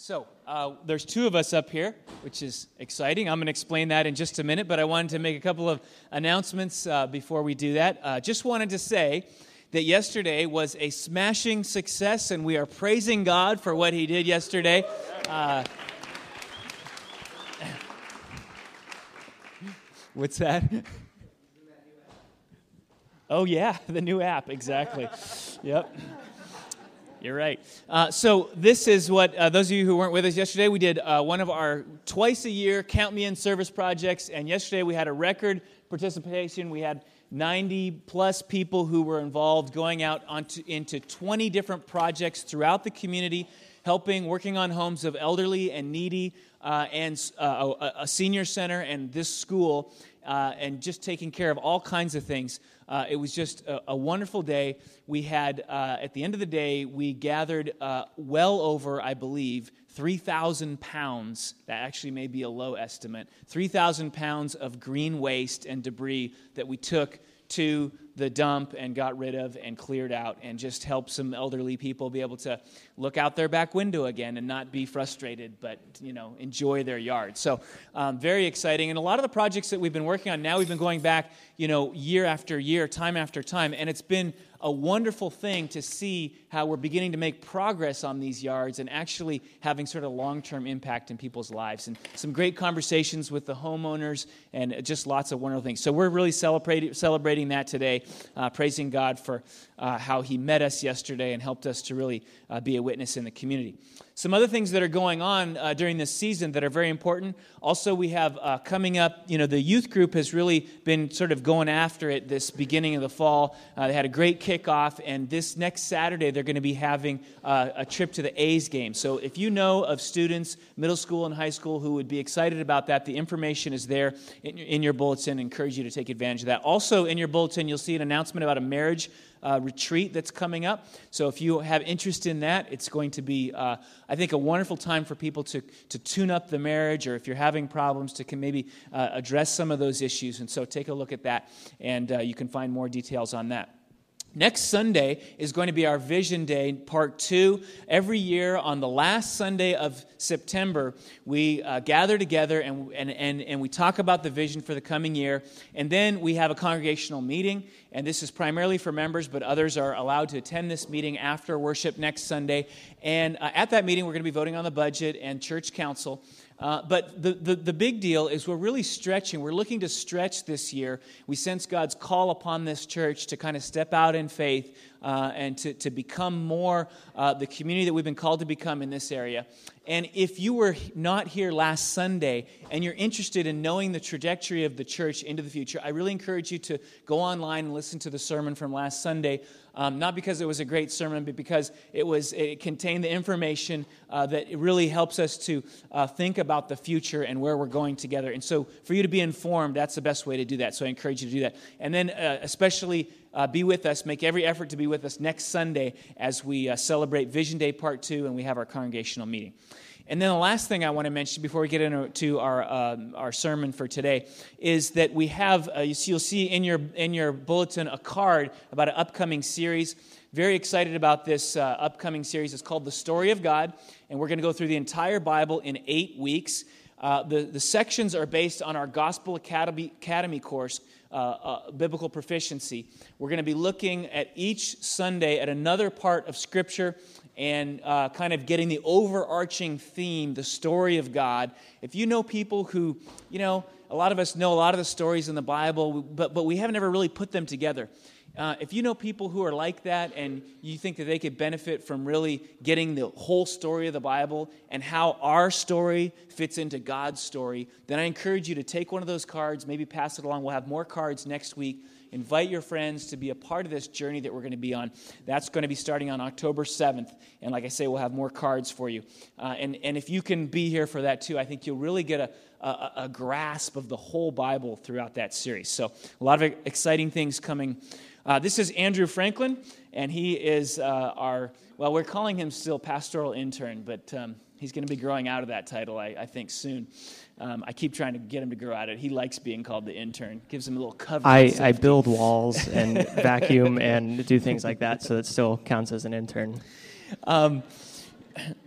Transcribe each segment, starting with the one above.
So, uh, there's two of us up here, which is exciting. I'm going to explain that in just a minute, but I wanted to make a couple of announcements uh, before we do that. Uh, just wanted to say that yesterday was a smashing success, and we are praising God for what He did yesterday. Uh, what's that? Oh, yeah, the new app, exactly. Yep. You're right. Uh, so this is what uh, those of you who weren't with us yesterday, we did uh, one of our twice a year Count Me In service projects, and yesterday we had a record participation. We had 90 plus people who were involved, going out onto, into 20 different projects throughout the community, helping, working on homes of elderly and needy, uh, and uh, a, a, senior center, and this school, uh, and just taking care of all kinds of things. Uh, it was just a, a, wonderful day. We had, uh, at the end of the day, we gathered uh, well over, I believe, 3,000 pounds. That actually may be a low estimate. 3,000 pounds of green waste and debris that we took to the dump and got rid of and cleared out and just help some elderly people be able to look out their back window again and not be frustrated but you know enjoy their yard. So um, very exciting. And a lot of the projects that we've been working on now we've been going back you know year after year time after time and it's been a wonderful thing to see how we're beginning to make progress on these yards and actually having sort of long term impact in people's lives. And some great conversations with the homeowners and just lots of wonderful things. So we're really celebrating, celebrating that today, uh, praising God for uh, how He met us yesterday and helped us to really uh, be a witness in the community. Some other things that are going on uh, during this season that are very important. Also, we have uh, coming up, you know, the youth group has really been sort of going after it this beginning of the fall. Uh, they had a great kickoff, and this next Saturday, they're going to be having uh, a trip to the A's game. So, if you know of students, middle school and high school, who would be excited about that, the information is there in, in your bulletin. I encourage you to take advantage of that. Also, in your bulletin, you'll see an announcement about a marriage uh, retreat that's coming up. So if you have interest in that, it's going to be, uh, I think, a wonderful time for people to, to tune up the marriage, or if you're having problems, to can maybe uh, address some of those issues. And so take a look at that, and uh, you can find more details on that. Next Sunday is going to be our Vision Day, part two. Every year on the last Sunday of September, we uh, gather together and, and, and, and we talk about the vision for the coming year. And then we have a congregational meeting. And this is primarily for members, but others are allowed to attend this meeting after worship next Sunday. And uh, at that meeting, we're going to be voting on the budget and church council. Uh, but the, the, the, big deal is we're really stretching. We're looking to stretch this year. We sense God's call upon this church to kind of step out in faith uh, and to, to become more uh, the community that we've been called to become in this area. And if you were not here last Sunday and you're interested in knowing the trajectory of the church into the future, I really encourage you to go online and listen to the sermon from last Sunday. Um, not because it was a great sermon, but because it was it contained the information uh, that really helps us to uh, think about the future and where we're going together. And so, for you to be informed, that's the best way to do that. So I encourage you to do that. And then, uh, especially uh, be with us. Make every effort to be with us next Sunday as we uh, celebrate Vision Day Part 2 and we have our congregational meeting. And then the last thing I want to mention before we get into our, uh, our sermon for today is that we have, uh, you'll see in your, in your bulletin a card about an upcoming series. Very excited about this uh, upcoming series. It's called The Story of God, and we're going to go through the entire Bible in eight weeks. Uh, the, the sections are based on our Gospel Academy, Academy course, uh, uh, Biblical Proficiency. We're going to be looking at each Sunday at another part of Scripture and uh, kind of getting the overarching theme, the story of God. If you know people who, you know, a lot of us know a lot of the stories in the Bible, but, but we haven't ever really put them together. Uh, if you know people who are like that and you think that they could benefit from really getting the whole story of the Bible and how our story fits into God's story, then I encourage you to take one of those cards, maybe pass it along. We'll have more cards next week. Invite your friends to be a part of this journey that we're going to be on. That's going to be starting on October 7th. And like I say, we'll have more cards for you. Uh, and, and if you can be here for that too, I think you'll really get a, a, a grasp of the whole Bible throughout that series. So, a lot of exciting things coming uh, this is Andrew Franklin, and he is uh, our, well, we're calling him still pastoral intern, but um, he's going to be growing out of that title, I, I think, soon. Um, I keep trying to get him to grow out of it. He likes being called the intern. Gives him a little cover. I, I build walls and vacuum and do things like that, so that still counts as an intern. Um,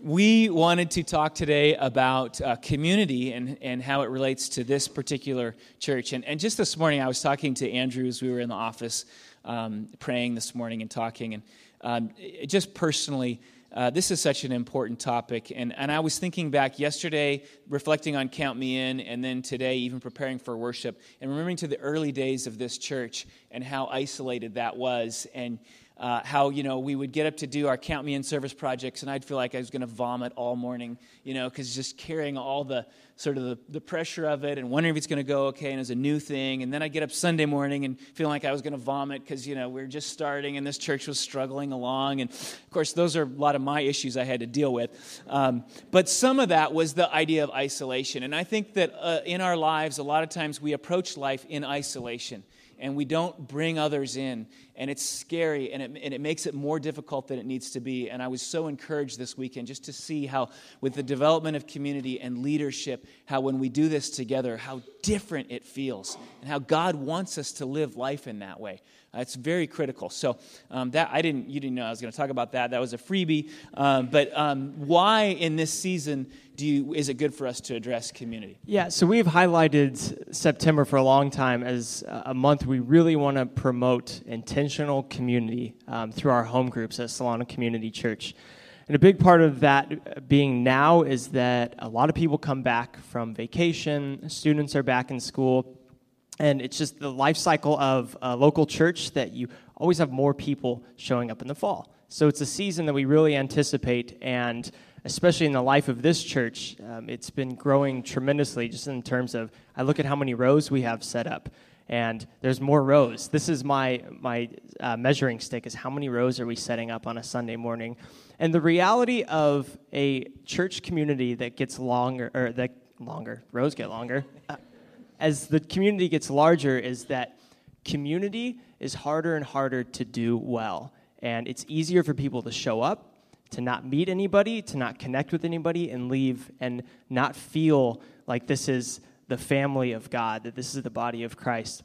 we wanted to talk today about uh, community and, and how it relates to this particular church. And, and just this morning, I was talking to Andrew as we were in the office um, praying this morning and talking. And um, just personally, uh, this is such an important topic. And, and I was thinking back yesterday, reflecting on Count Me In, and then today, even preparing for worship, and remembering to the early days of this church and how isolated that was. And uh, how you know we would get up to do our count me in service projects and i'd feel like i was going to vomit all morning you know because just carrying all the sort of the, the pressure of it and wondering if it's going to go okay and it was a new thing and then i'd get up sunday morning and feeling like i was going to vomit because you know we are just starting and this church was struggling along and of course those are a lot of my issues i had to deal with. Um, but some of that was the idea of isolation and i think that uh, in our lives a lot of times we approach life in isolation and we don't bring others in. And it's scary and it, and it makes it more difficult than it needs to be. And I was so encouraged this weekend just to see how, with the development of community and leadership, how when we do this together, how different it feels and how God wants us to live life in that way. Uh, it's very critical. So um, that I didn't, you didn't know I was going to talk about that. That was a freebie. Um, but um, why in this season do you, is it good for us to address community? Yeah. So we've highlighted September for a long time as a month we really want to promote intentional community um, through our home groups at Solano Community Church. And a big part of that being now is that a lot of people come back from vacation, students are back in school and it's just the life cycle of a local church that you always have more people showing up in the fall. So it's a season that we really anticipate, and especially in the life of this church, um, it's been growing tremendously just in terms of I look at how many rows we have set up, and there's more rows. This is my, my uh, measuring stick is how many rows are we setting up on a Sunday morning. And the reality of a church community that gets longer, or that longer, rows get longer. Uh, as the community gets larger is that community is harder and harder to do well. And it's easier for people to show up, to not meet anybody, to not connect with anybody, and leave and not feel like this is the family of God, that this is the body of Christ.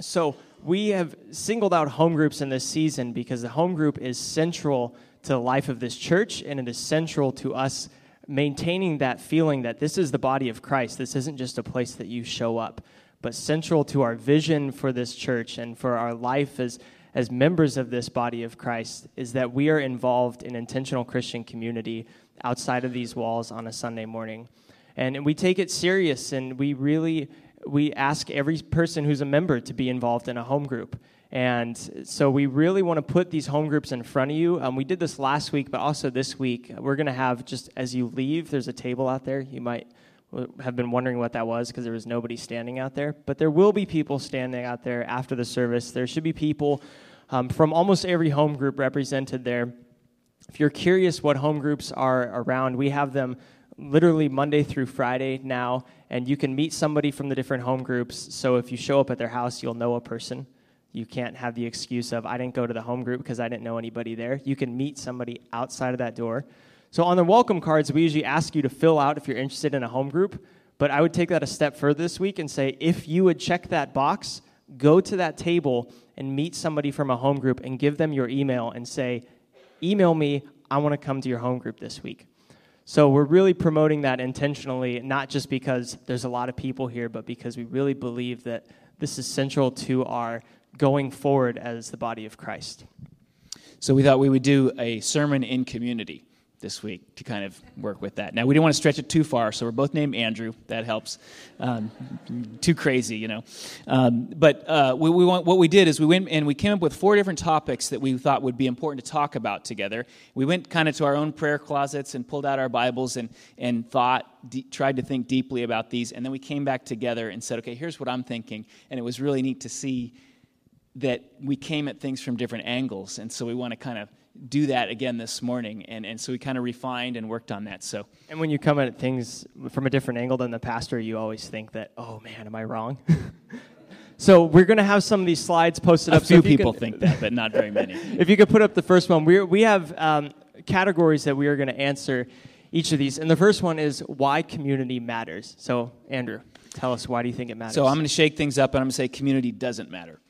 So we have singled out home groups in this season because the home group is central to the life of this church and it is central to us maintaining that feeling that this is the body of Christ. This isn't just a place that you show up, but central to our vision for this church and for our life as, as members of this body of Christ is that we are involved in intentional Christian community outside of these walls on a Sunday morning. And we take it serious and we really we ask every person who's a member to be involved in a home group. And so we really want to put these home groups in front of you. Um, we did this last week, but also this week. We're going to have just as you leave, there's a table out there. You might have been wondering what that was because there was nobody standing out there. But there will be people standing out there after the service. There should be people um, from almost every home group represented there. If you're curious what home groups are around, we have them literally Monday through Friday now, and you can meet somebody from the different home groups. So if you show up at their house, you'll know a person. You can't have the excuse of, I didn't go to the home group because I didn't know anybody there. You can meet somebody outside of that door. So on the welcome cards, we usually ask you to fill out if you're interested in a home group. But I would take that a step further this week and say, if you would check that box, go to that table and meet somebody from a home group and give them your email and say, email me, I want to come to your home group this week. So we're really promoting that intentionally, not just because there's a lot of people here, but because we really believe that this is central to our going forward as the body of Christ. So we thought we would do a sermon in community this week to kind of work with that. Now, we didn't want to stretch it too far, so we're both named Andrew. That helps. Um, too crazy, you know. Um, but uh, we, we want, what we did is we went and we came up with four different topics that we thought would be important to talk about together. We went kind of to our own prayer closets and pulled out our Bibles and, and thought, tried to think deeply about these, and then we came back together and said, okay, here's what I'm thinking. And it was really neat to see that we came at things from different angles. And so we want to kind of do that again this morning. And, and so we kind of refined and worked on that. So And when you come at things from a different angle than the pastor, you always think that, oh man, am I wrong? so we're going to have some of these slides posted a up. A few so people think that, but not very many. if you could put up the first one, we we have um, categories that we are going to answer each of these. And the first one is why community matters. So, Andrew, tell us why do you think it matters? So I'm going to shake things up and I'm going to say community doesn't matter.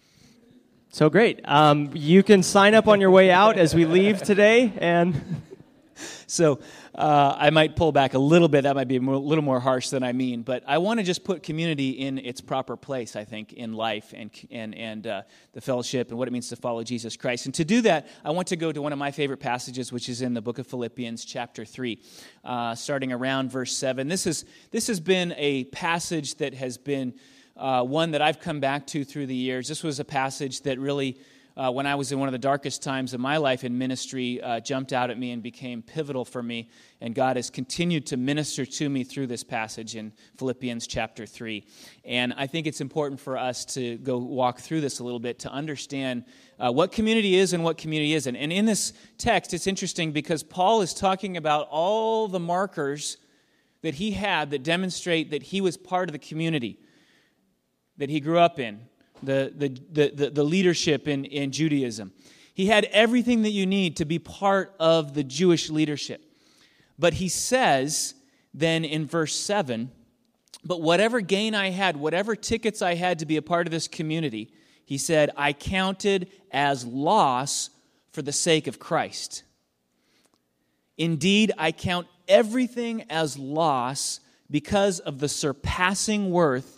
So great. Um, you can sign up on your way out as we leave today. And so uh, I might pull back a little bit. That might be a little more harsh than I mean. But I want to just put community in its proper place, I think, in life and, and, and uh, the fellowship and what it means to follow Jesus Christ. And to do that, I want to go to one of my favorite passages, which is in the book of Philippians, chapter 3, uh, starting around verse 7. This, is, this has been a passage that has been uh, one that I've come back to through the years. This was a passage that really uh, when I was in one of the darkest times of my life in ministry, uh, jumped out at me and became pivotal for me. And God has continued to minister to me through this passage in Philippians chapter 3. And I think it's important for us to go walk through this a little bit to understand uh, what community is and what community isn't. And in this text, it's interesting because Paul is talking about all the markers that he had that demonstrate that he was part of the community that he grew up in the, the, the, the, leadership in, in Judaism. He had everything that you need to be part of the Jewish leadership. But he says then in verse 7 But whatever gain I had, whatever tickets I had to be a part of this community, he said, I counted as loss for the sake of Christ. Indeed, I count everything as loss because of the surpassing worth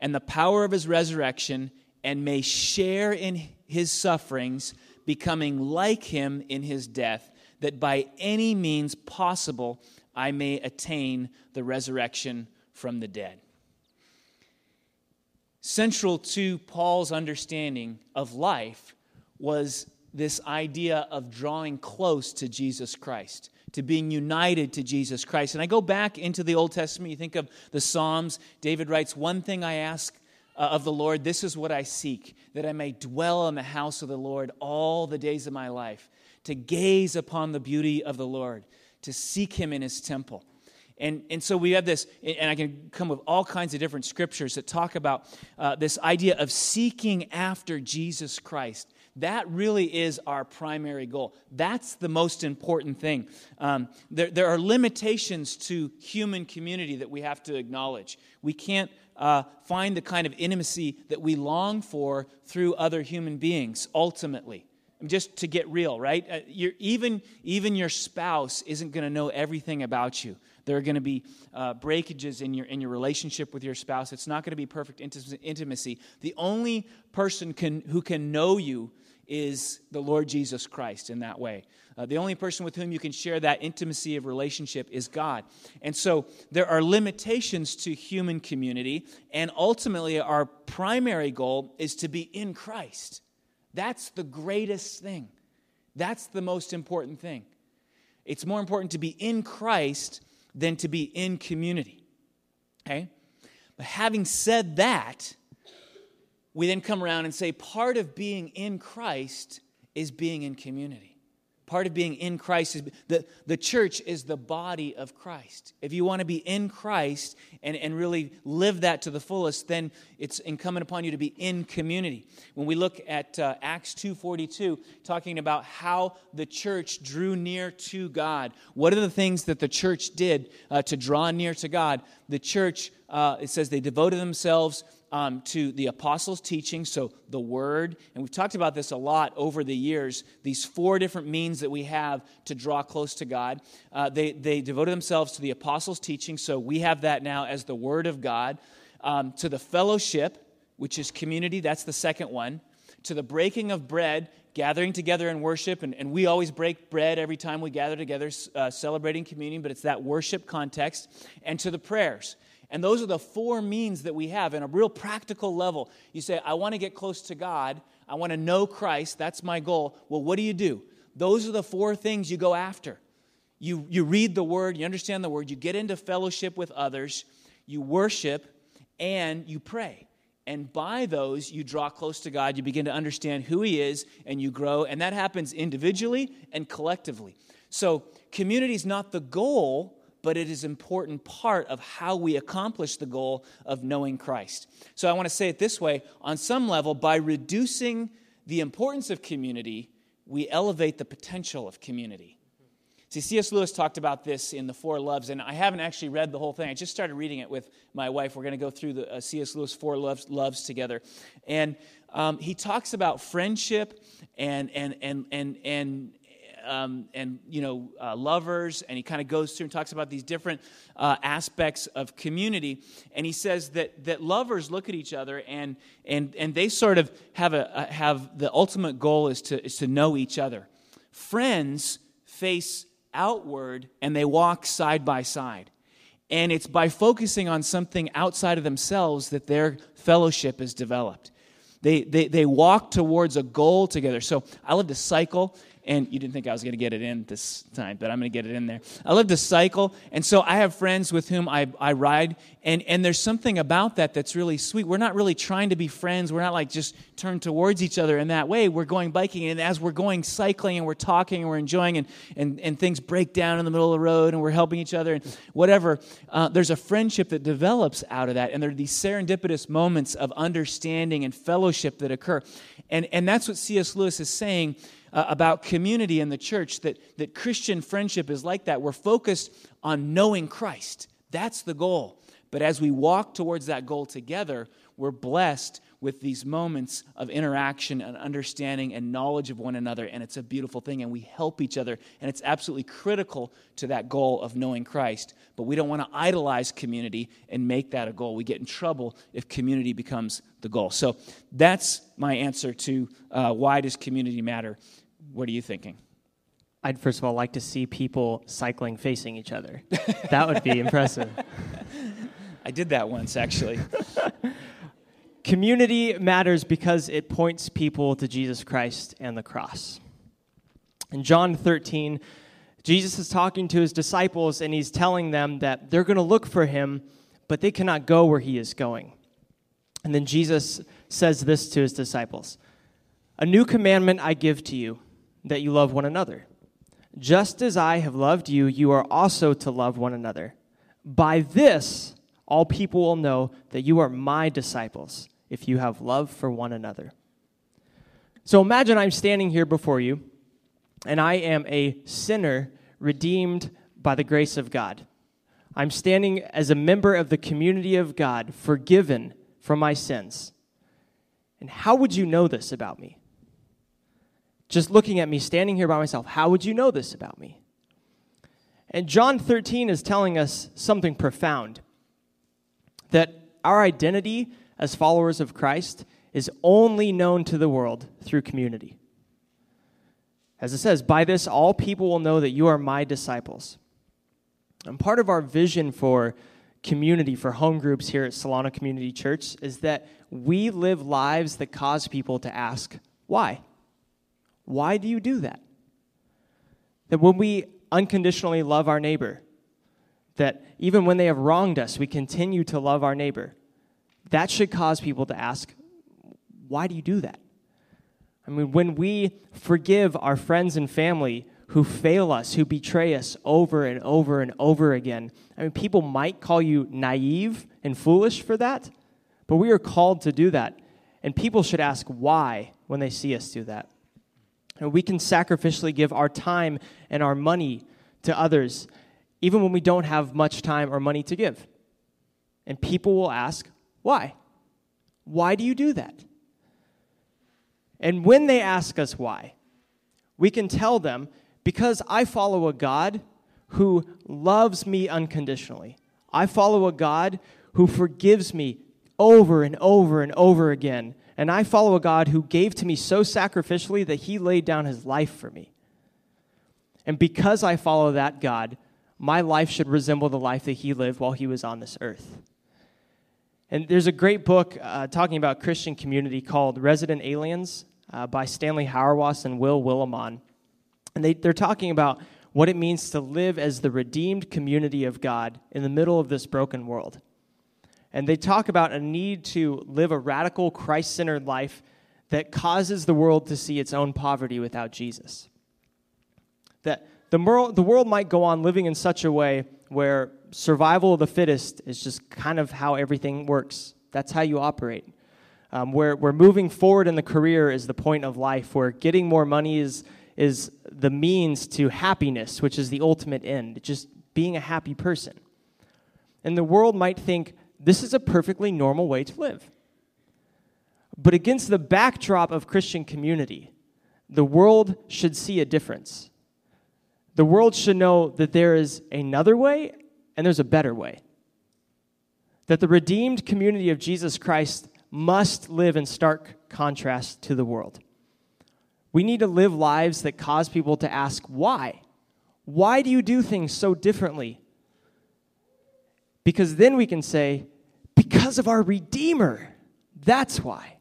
and the power of his resurrection and may share in his sufferings, becoming like him in his death, that by any means possible I may attain the resurrection from the dead. Central to Paul's understanding of life was this idea of drawing close to Jesus Christ, to being united to Jesus Christ. And I go back into the Old Testament, you think of the Psalms. David writes, One thing I ask uh, of the Lord, this is what I seek, that I may dwell in the house of the Lord all the days of my life, to gaze upon the beauty of the Lord, to seek him in his temple. And, and so we have this, and I can come with all kinds of different scriptures that talk about uh, this idea of seeking after Jesus Christ. That really is our primary goal. That's the most important thing. Um, there, there are limitations to human community that we have to acknowledge. We can't uh, find the kind of intimacy that we long for through other human beings, ultimately. Just to get real, right? Uh, even, even your spouse isn't going to know everything about you. There are going to be uh, breakages in your, in your relationship with your spouse. It's not going to be perfect intimacy. The only person can, who can know you is the Lord Jesus Christ in that way. Uh, the only person with whom you can share that intimacy of relationship is God. And so there are limitations to human community, and ultimately, our primary goal is to be in Christ. That's the greatest thing. That's the most important thing. It's more important to be in Christ than to be in community. Okay? But having said that, we then come around and say part of being in Christ is being in community. Part of being in Christ is the, the church is the body of Christ. If you want to be in Christ and, and really live that to the fullest, then it's incumbent upon you to be in community. When we look at uh, Acts 2.42, talking about how the church drew near to God, what are the things that the church did uh, to draw near to God? The church, uh, it says they devoted themselves um, to the apostles' teaching, so the word, and we've talked about this a lot over the years, these four different means that we have to draw close to God. Uh, they, they devoted themselves to the apostles' teaching, so we have that now as the word of God, um, to the fellowship, which is community, that's the second one, to the breaking of bread, gathering together in worship, and, and we always break bread every time we gather together, uh, celebrating communion, but it's that worship context, and to the prayers. And those are the four means that we have in a real practical level. You say, I want to get close to God. I want to know Christ. That's my goal. Well, what do you do? Those are the four things you go after. You, you read the word, you understand the word, you get into fellowship with others, you worship, and you pray. And by those, you draw close to God, you begin to understand who He is, and you grow. And that happens individually and collectively. So, community is not the goal, but it is an important part of how we accomplish the goal of knowing Christ. So, I want to say it this way on some level, by reducing the importance of community, we elevate the potential of community. See, C.S. Lewis talked about this in The Four Loves, and I haven't actually read the whole thing. I just started reading it with my wife. We're going to go through the uh, C.S. Lewis Four Loves, Loves together. And um, he talks about friendship and, and, and, and, and, um, and you know uh, lovers and he kind of goes through and talks about these different uh, aspects of community and he says that, that lovers look at each other and, and, and they sort of have, a, have the ultimate goal is to, is to know each other friends face outward and they walk side by side. And it's by focusing on something outside of themselves that their fellowship is developed. They, they, they walk towards a goal together. So I love to cycle and you didn't think I was going to get it in this time, but I'm going to get it in there. I love to cycle, and so I have friends with whom I, I ride, and, and there's something about that that's really sweet. We're not really trying to be friends. We're not like just turned towards each other in that way. We're going biking, and as we're going cycling and we're talking and we're enjoying, and, and, and things break down in the middle of the road, and we're helping each other, and whatever, uh, there's a friendship that develops out of that, and there are these serendipitous moments of understanding and fellowship that occur. And, and that's what C.S. Lewis is saying uh, about community in the church that, that Christian friendship is like that. We're focused on knowing Christ. That's the goal. But as we walk towards that goal together, we're blessed with these moments of interaction and understanding and knowledge of one another. And it's a beautiful thing. And we help each other. And it's absolutely critical to that goal of knowing Christ. But we don't want to idolize community and make that a goal. We get in trouble if community becomes the goal. So that's my answer to uh, why does community matter? What are you thinking? I'd first of all like to see people cycling facing each other. that would be impressive. I did that once, actually. Community matters because it points people to Jesus Christ and the cross. In John 13, Jesus is talking to his disciples and he's telling them that they're going to look for him, but they cannot go where he is going. And then Jesus says this to his disciples A new commandment I give to you that you love one another. Just as I have loved you, you are also to love one another. By this, all people will know that you are my disciples if you have love for one another. So imagine I'm standing here before you, and I am a sinner redeemed by the grace of God. I'm standing as a member of the community of God, forgiven from my sins. And how would you know this about me? Just looking at me standing here by myself, how would you know this about me? And John 13 is telling us something profound that our identity as followers of Christ is only known to the world through community. As it says, by this all people will know that you are my disciples. And part of our vision for community, for home groups here at Solano Community Church, is that we live lives that cause people to ask, why? Why do you do that? That when we unconditionally love our neighbor, that even when they have wronged us, we continue to love our neighbor. That should cause people to ask, why do you do that? I mean, when we forgive our friends and family who fail us, who betray us over and over and over again, I mean, people might call you naive and foolish for that, but we are called to do that. And people should ask why when they see us do that. And we can sacrificially give our time and our money to others, even when we don't have much time or money to give. And people will ask, why? Why do you do that? And when they ask us why, we can tell them, because I follow a God who loves me unconditionally. I follow a God who forgives me over and over and over again and I follow a God who gave to me so sacrificially that he laid down his life for me. And because I follow that God, my life should resemble the life that he lived while he was on this earth. And there's a great book uh, talking about Christian community called Resident Aliens uh, by Stanley Hauerwas and Will Willimon. And they, they're talking about what it means to live as the redeemed community of God in the middle of this broken world. And they talk about a need to live a radical, Christ centered life that causes the world to see its own poverty without Jesus. That the, world, the world might go on living in such a way where survival of the fittest is just kind of how everything works. That's how you operate. Um, where, where moving forward in the career is the point of life, where getting more money is, is the means to happiness, which is the ultimate end, just being a happy person. And the world might think this is a perfectly normal way to live. But against the backdrop of Christian community, the world should see a difference. The world should know that there is another way and there's a better way. That the redeemed community of Jesus Christ must live in stark contrast to the world. We need to live lives that cause people to ask, why? Why do you do things so differently? Because then we can say, because of our Redeemer. That's why.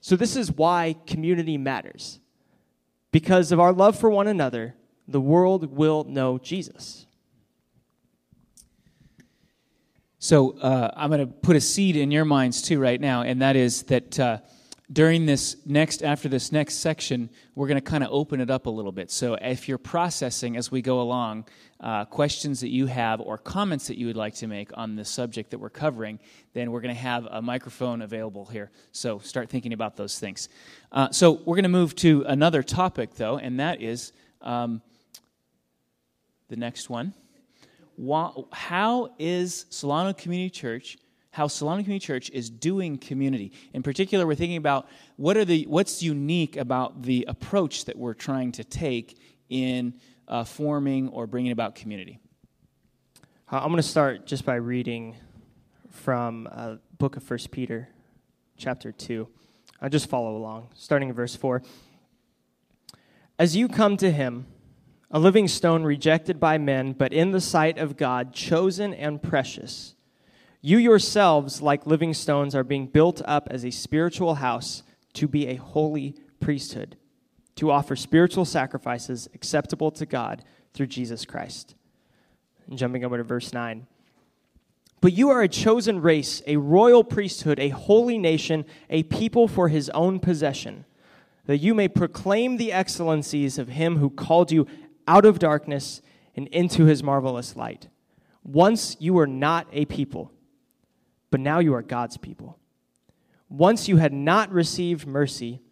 So, this is why community matters. Because of our love for one another, the world will know Jesus. So, uh, I'm going to put a seed in your minds too right now, and that is that. Uh, during this next after this next section we're going to kind of open it up a little bit. So if you're processing as we go along uh, questions that you have or comments that you would like to make on the subject that we're covering then we're going to have a microphone available here. So start thinking about those things. Uh, so we're going to move to another topic though and that is um, the next one. How is solano community church how Solano Community Church is doing community. In particular, we're thinking about what are the what's unique about the approach that we're trying to take in uh, forming or bringing about community. I'm going to start just by reading from uh, book of First Peter, chapter two. I'll just follow along, starting in verse four. As you come to Him, a living stone rejected by men, but in the sight of God, chosen and precious. You yourselves, like living stones, are being built up as a spiritual house to be a holy priesthood, to offer spiritual sacrifices acceptable to God through Jesus Christ. And jumping over to verse 9. But you are a chosen race, a royal priesthood, a holy nation, a people for his own possession, that you may proclaim the excellencies of him who called you out of darkness and into his marvelous light. Once you were not a people but now you are God's people. Once you had not received mercy,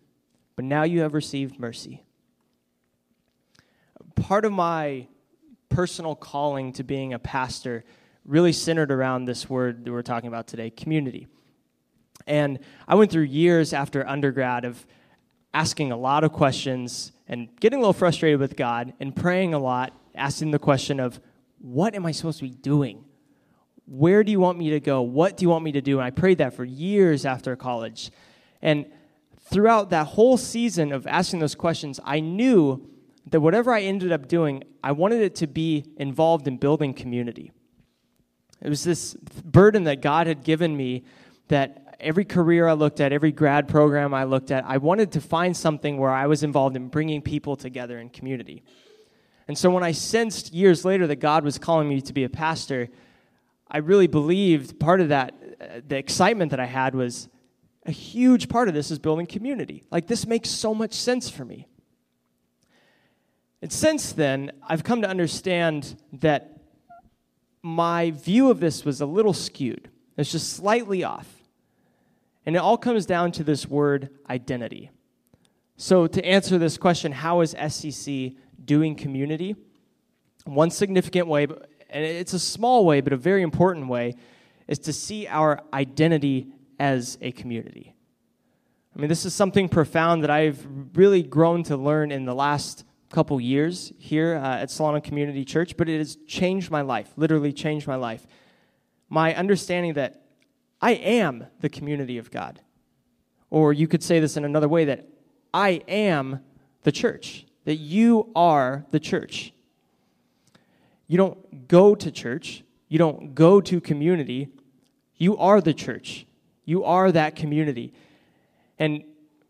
but now you have received mercy. Part of my personal calling to being a pastor really centered around this word that we're talking about today community. And I went through years after undergrad of asking a lot of questions and getting a little frustrated with God and praying a lot, asking the question of, what am I supposed to be doing? Where do you want me to go? What do you want me to do? And I prayed that for years after college. And throughout that whole season of asking those questions, I knew that whatever I ended up doing, I wanted it to be involved in building community. It was this burden that God had given me that every career I looked at, every grad program I looked at, I wanted to find something where I was involved in bringing people together in community. And so when I sensed years later that God was calling me to be a pastor, I really believed part of that, uh, the excitement that I had was a huge part of this is building community. Like, this makes so much sense for me. And since then, I've come to understand that my view of this was a little skewed. It's just slightly off. And it all comes down to this word identity. So, to answer this question, how is SCC doing community? One significant way, and it's a small way, but a very important way, is to see our identity as a community. I mean, this is something profound that I've really grown to learn in the last couple years here uh, at Solano Community Church, but it has changed my life, literally changed my life. My understanding that I am the community of God. Or you could say this in another way that I am the church, that you are the church. You don't go to church, you don't go to community. You are the church, you are that community. And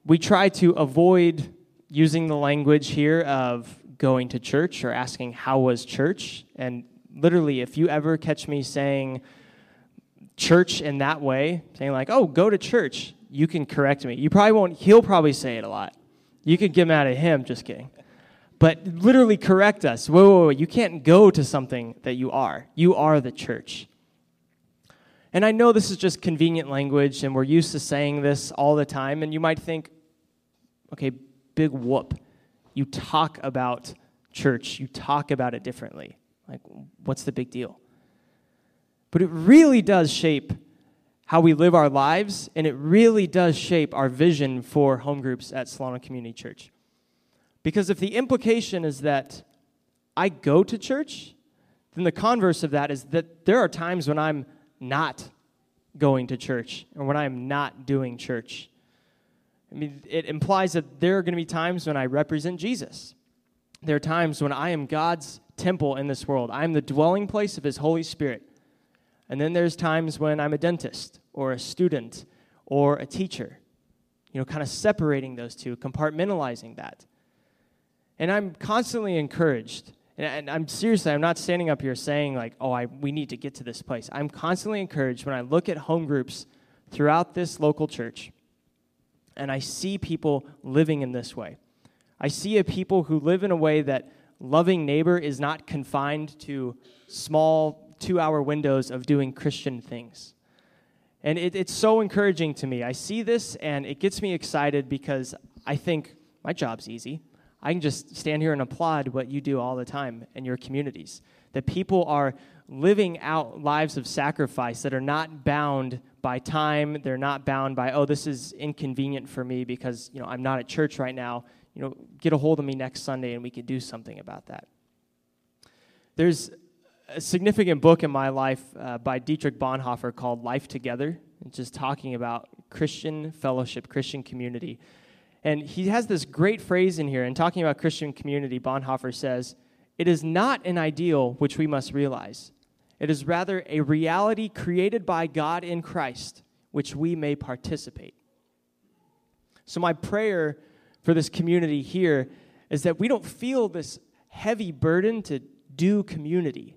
we try to avoid using the language here of going to church or asking, How was church? And literally, if you ever catch me saying church in that way, saying, like, Oh, go to church, you can correct me. You probably won't, he'll probably say it a lot. You could get mad at him, just kidding. But literally correct us. Whoa, whoa, whoa, you can't go to something that you are. You are the church. And I know this is just convenient language, and we're used to saying this all the time, and you might think, okay, big whoop. You talk about church, you talk about it differently. Like, what's the big deal? But it really does shape how we live our lives, and it really does shape our vision for home groups at Solano Community Church. Because if the implication is that I go to church, then the converse of that is that there are times when I'm not going to church or when I'm not doing church. I mean, it implies that there are going to be times when I represent Jesus. There are times when I am God's temple in this world. I'm the dwelling place of His Holy Spirit. And then there's times when I'm a dentist or a student or a teacher, you know, kind of separating those two, compartmentalizing that. And I'm constantly encouraged, and, I'm seriously, I'm not standing up here saying, like, oh, I, we need to get to this place. I'm constantly encouraged when I look at home groups throughout this local church and I see people living in this way. I see a people who live in a way that loving neighbor is not confined to small two hour windows of doing Christian things. And it, it's so encouraging to me. I see this and it gets me excited because I think my job's easy. I can just stand here and applaud what you do all the time in your communities. That people are living out lives of sacrifice that are not bound by time. They're not bound by, oh, this is inconvenient for me because, you know, I'm not at church right now. You know, get a hold of me next Sunday and we can do something about that. There's a significant book in my life uh, by Dietrich Bonhoeffer called Life Together, just talking about Christian fellowship, Christian community. And he has this great phrase in here, and talking about Christian community, Bonhoeffer says, It is not an ideal which we must realize. It is rather a reality created by God in Christ, which we may participate. So, my prayer for this community here is that we don't feel this heavy burden to do community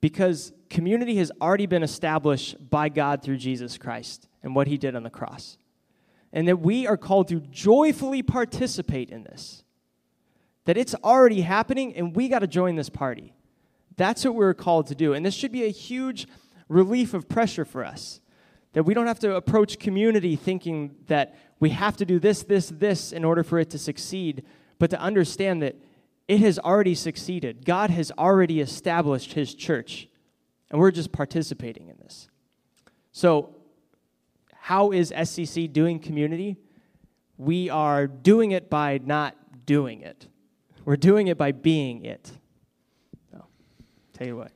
because community has already been established by God through Jesus Christ and what he did on the cross. And that we are called to joyfully participate in this. That it's already happening and we got to join this party. That's what we're called to do. And this should be a huge relief of pressure for us. That we don't have to approach community thinking that we have to do this, this, this in order for it to succeed, but to understand that it has already succeeded. God has already established his church, and we're just participating in this. So, how is SCC doing community? We are doing it by not doing it. We're doing it by being it. So, tell you what.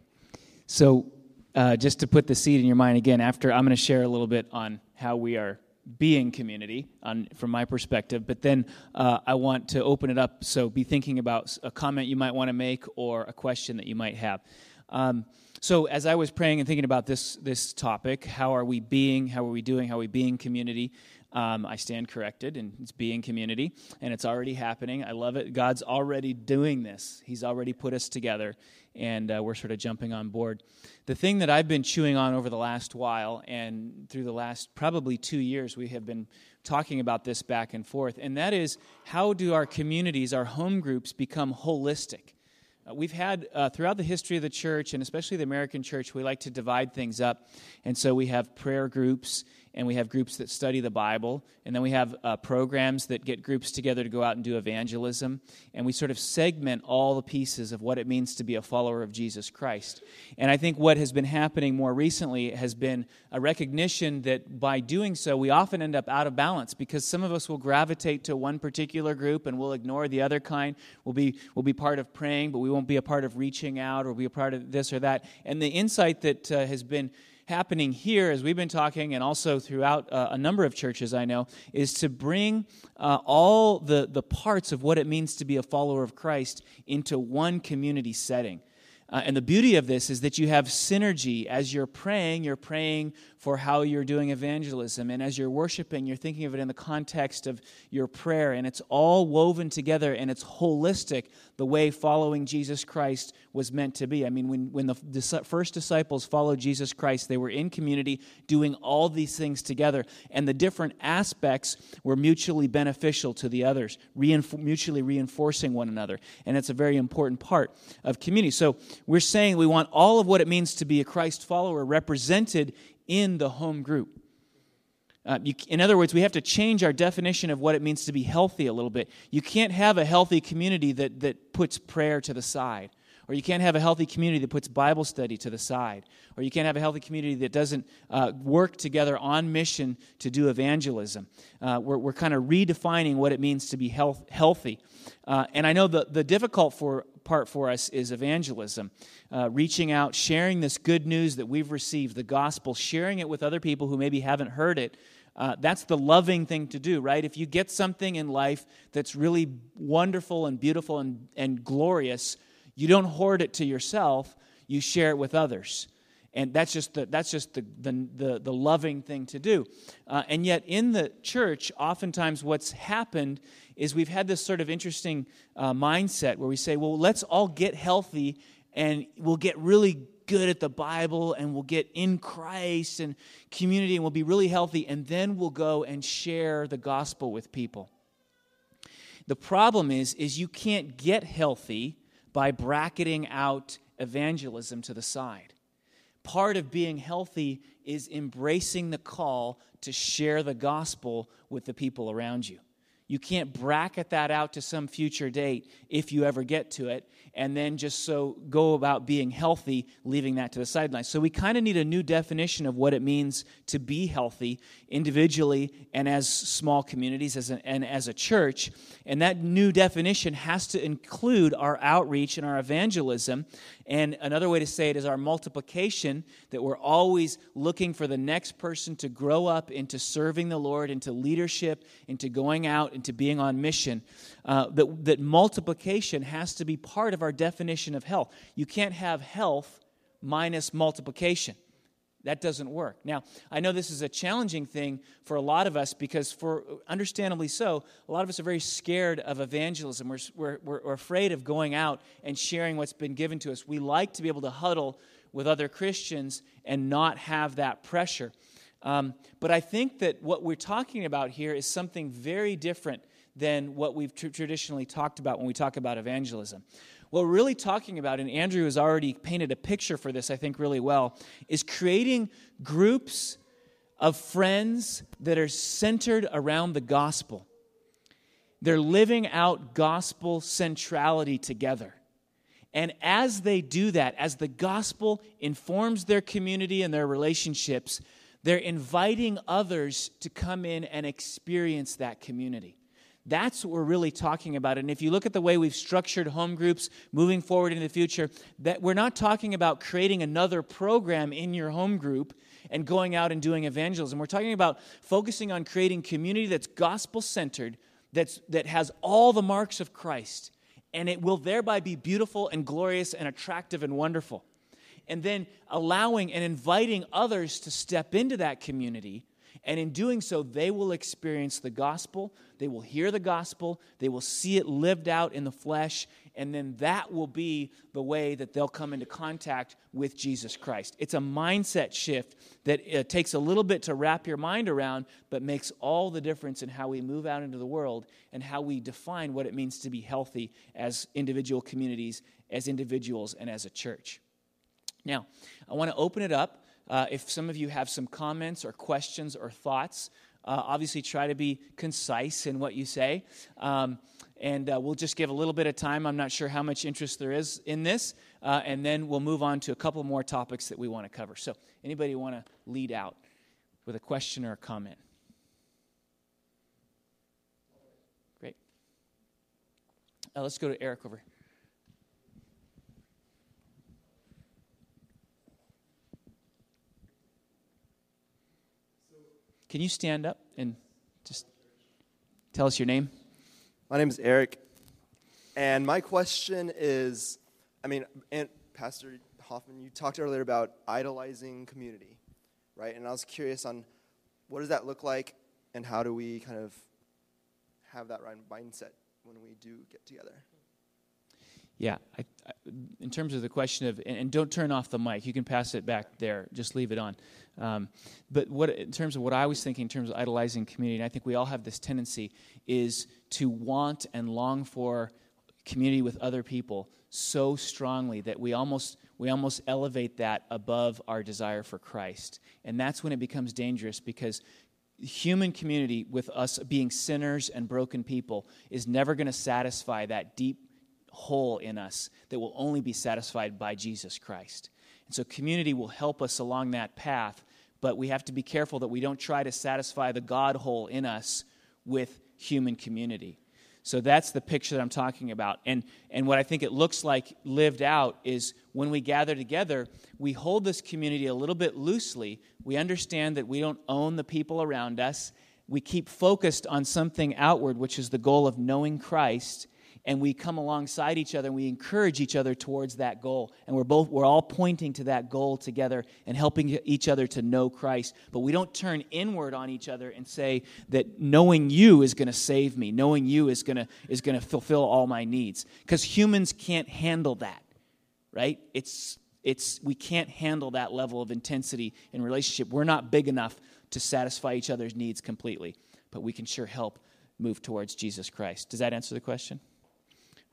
So, uh, just to put the seed in your mind again, after I'm going to share a little bit on how we are being community on, from my perspective, but then uh, I want to open it up. So be thinking about a comment you might want to make or a question that you might have. Um, so as I was praying and thinking about this this topic, how are we being? How are we doing? How are we being community? Um, I stand corrected, and it's being community, and it's already happening. I love it. God's already doing this. He's already put us together, and uh, we're sort of jumping on board. The thing that I've been chewing on over the last while, and through the last probably two years, we have been talking about this back and forth, and that is how do our communities, our home groups, become holistic? Uh, we've had uh, throughout the history of the church, and especially the American church, we like to divide things up. And so we have prayer groups and we have groups that study the Bible, and then we have uh, programs that get groups together to go out and do evangelism, and we sort of segment all the pieces of what it means to be a follower of Jesus Christ. And I think what has been happening more recently has been a recognition that by doing so, we often end up out of balance because some of us will gravitate to one particular group and we'll ignore the other kind. We'll be, we'll be part of praying, but we won't be a part of reaching out or be a part of this or that. And the insight that uh, has been happening here, as we've been talking, and also throughout uh, a number of churches I know, is to bring uh, all the, the parts of what it means to be a follower of Christ into one community setting. Uh, and the beauty of this is that you have synergy. As you're praying, you're praying for how you're doing evangelism. And as you're worshiping, you're thinking of it in the context of your prayer. And it's all woven together and it's holistic the way following Jesus Christ was meant to be. I mean, when, when the first disciples followed Jesus Christ, they were in community doing all these things together. And the different aspects were mutually beneficial to the others, reinf- mutually reinforcing one another. And it's a very important part of community. So we're saying we want all of what it means to be a Christ follower represented in the home group. Uh, you, in other words, we have to change our definition of what it means to be healthy a little bit. You can't have a healthy community that, that puts prayer to the side, or you can't have a healthy community that puts Bible study to the side, or you can't have a healthy community that doesn't uh, work together on mission to do evangelism. Uh, we're we're kind of redefining what it means to be health, healthy. Uh, and I know the, the difficult for, part for us is evangelism. Uh, reaching out, sharing this good news that we've received, the gospel, sharing it with other people who maybe haven't heard it. Uh, that's the loving thing to do, right? If you get something in life that's really wonderful and beautiful and, and glorious, you don't hoard it to yourself, you share it with others and that's just the, that's just the, the, the, the loving thing to do uh, and yet in the church oftentimes what's happened is we've had this sort of interesting uh, mindset where we say well let's all get healthy and we'll get really good at the bible and we'll get in christ and community and we'll be really healthy and then we'll go and share the gospel with people the problem is is you can't get healthy by bracketing out evangelism to the side part of being healthy is embracing the call to share the gospel with the people around you. You can't bracket that out to some future date if you ever get to it, and then just so go about being healthy, leaving that to the sidelines. So we kind of need a new definition of what it means to be healthy individually and as small communities as a, and as a church. And that new definition has to include our outreach and our evangelism. And another way to say it is our multiplication, that we're always looking for the next person to grow up into serving the Lord, into leadership, into going out, into being on mission. Uh, that, that multiplication has to be part of our definition of health. You can't have health minus multiplication. That doesn't work. Now, I know this is a challenging thing for a lot of us because, for understandably so, a lot of us are very scared of evangelism. We're, we're, we're afraid of going out and sharing what's been given to us. We like to be able to huddle with other Christians and not have that pressure. Um, but I think that what we're talking about here is something very different than what we've tr- traditionally talked about when we talk about evangelism. What we're really talking about, and Andrew has already painted a picture for this, I think, really well, is creating groups of friends that are centered around the gospel. They're living out gospel centrality together. And as they do that, as the gospel informs their community and their relationships, they're inviting others to come in and experience that community. That's what we're really talking about. And if you look at the way we've structured home groups moving forward in the future, that we're not talking about creating another program in your home group and going out and doing evangelism. We're talking about focusing on creating community that's gospel centered, that's, that has all the marks of Christ, and it will thereby be beautiful and glorious and attractive and wonderful. And then allowing and inviting others to step into that community and in doing so, they will experience the gospel, they will hear the gospel, they will see it lived out in the flesh, and then that will be the way that they'll come into contact with Jesus Christ. It's a mindset shift that uh, takes a little bit to wrap your mind around, but makes all the difference in how we move out into the world and how we define what it means to be healthy as individual communities, as individuals, and as a church. Now, I want to open it up uh, if some of you have some comments or questions or thoughts, uh, obviously try to be concise in what you say. Um, and uh, we'll just give a little bit of time. I'm not sure how much interest there is in this. Uh, and then we'll move on to a couple more topics that we want to cover. So, anybody want to lead out with a question or a comment? Great. Uh, let's go to Eric over Can you stand up and just tell us your name? My name is Eric. And my question is I mean, and Pastor Hoffman, you talked earlier about idolizing community, right? And I was curious on what does that look like and how do we kind of have that right mindset when we do get together? Yeah, I, in terms of the question of, and, don't turn off the mic. You can pass it back there. Just leave it on. Um, but what, in terms of what I was thinking, in terms of idolizing community, and I think we all have this tendency, is to want and long for community with other people so strongly that we almost we almost elevate that above our desire for Christ. And that's when it becomes dangerous because human community with us being sinners and broken people is never going to satisfy that deep hole in us that will only be satisfied by Jesus Christ. And so community will help us along that path, but we have to be careful that we don't try to satisfy the God hole in us with human community. So that's the picture that I'm talking about. And, and what I think it looks like lived out is when we gather together, we hold this community a little bit loosely. We understand that we don't own the people around us. We keep focused on something outward, which is the goal of knowing Christ and we come alongside each other and we encourage each other towards that goal. And we're both we're all pointing to that goal together and helping each other to know christ. But we don't turn inward on each other and say that knowing you is going to save me knowing you is going to is going to fulfill all my needs. Because humans can't handle that right? It's it's we can't handle that level of intensity in relationship. We're not big enough to satisfy each other's needs completely but we can sure help move towards jesus christ. Does that answer the question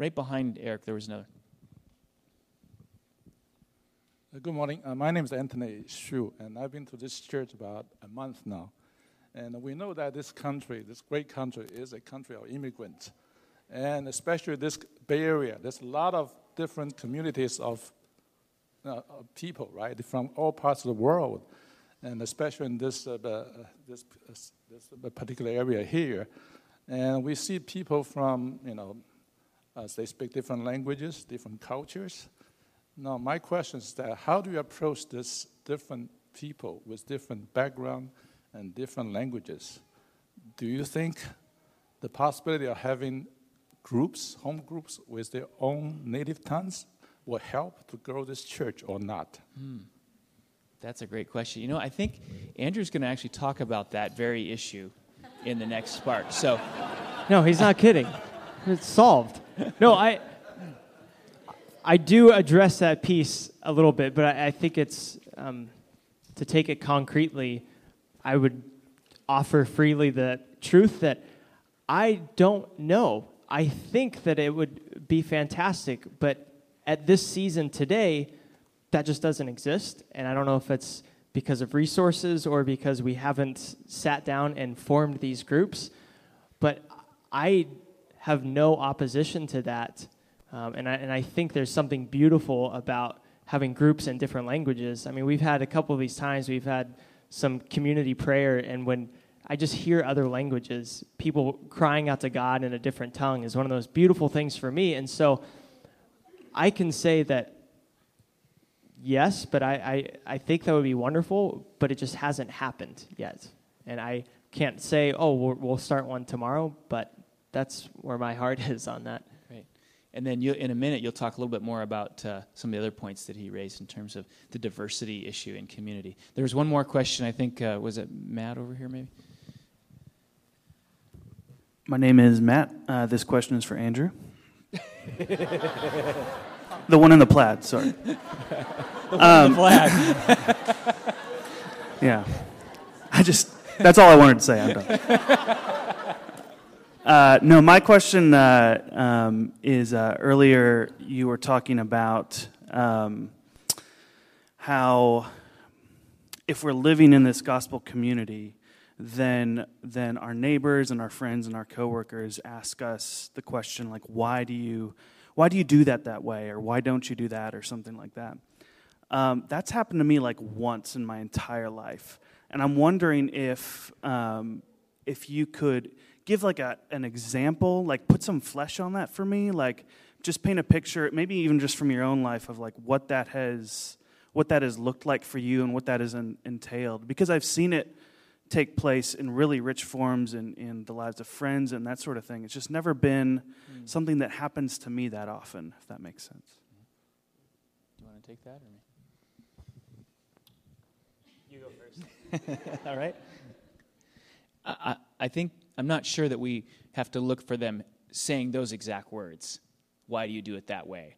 Right behind Eric, there was another. Uh, good morning. Uh, my name is Anthony Shu, and I've been to this church about a month now. And we know that this country, this great country, is a country of immigrants. And especially this Bay Area, there's a lot of different communities of, uh, of people, right, from all parts of the world. And especially in this, uh, uh this, uh, this particular area here. And we see people from, you know, as they speak different languages, different cultures. Now, my question is that how do you approach this different people with different background and different languages? Do you think the possibility of having groups, home groups with their own native tongues will help to grow this church or not? Hmm. That's a great question. You know, I think Andrew's going to actually talk about that very issue in the next spark. So, no, he's not kidding. It's solved no, I I do address that piece a little bit, but I, I think it's um, to take it concretely. I would offer freely the truth that I don't know. I think that it would be fantastic, but at this season today, that just doesn't exist. And I don't know if it's because of resources or because we haven't sat down and formed these groups. But I have no opposition to that. Um, and, I, and I think there's something beautiful about having groups in different languages. I mean, we've had a couple of these times, we've had some community prayer, and when I just hear other languages, people crying out to God in a different tongue is one of those beautiful things for me. And so I can say that yes, but I, I, I think that would be wonderful, but it just hasn't happened yet. And I can't say, oh, we'll, we'll start one tomorrow, but that's where my heart is on that. Right. And then you, in a minute, you'll talk a little bit more about uh, some of the other points that he raised in terms of the diversity issue in community. There was one more question, I think, uh, was it Matt over here, maybe? My name is Matt. Uh, this question is for Andrew. the one in the plaid, sorry. the one um, in the plaid. yeah. I just, that's all I wanted to say. I'm done. Uh, no, my question uh, um, is uh, earlier you were talking about um, how if we're living in this gospel community, then then our neighbors and our friends and our coworkers ask us the question like, why do you why do you do that that way, or why don't you do that, or something like that. Um, that's happened to me like once in my entire life, and I'm wondering if um, if you could give like a, an example, like put some flesh on that for me, like just paint a picture, maybe even just from your own life of like what that has what that has looked like for you and what that has entailed. Because I've seen it take place in really rich forms in, in the lives of friends and that sort of thing. It's just never been mm. something that happens to me that often, if that makes sense. Do you want want to take that or me? You go first. All right. I, I I think, I'm not sure that we have to look for them saying those exact words. Why do you do it that way?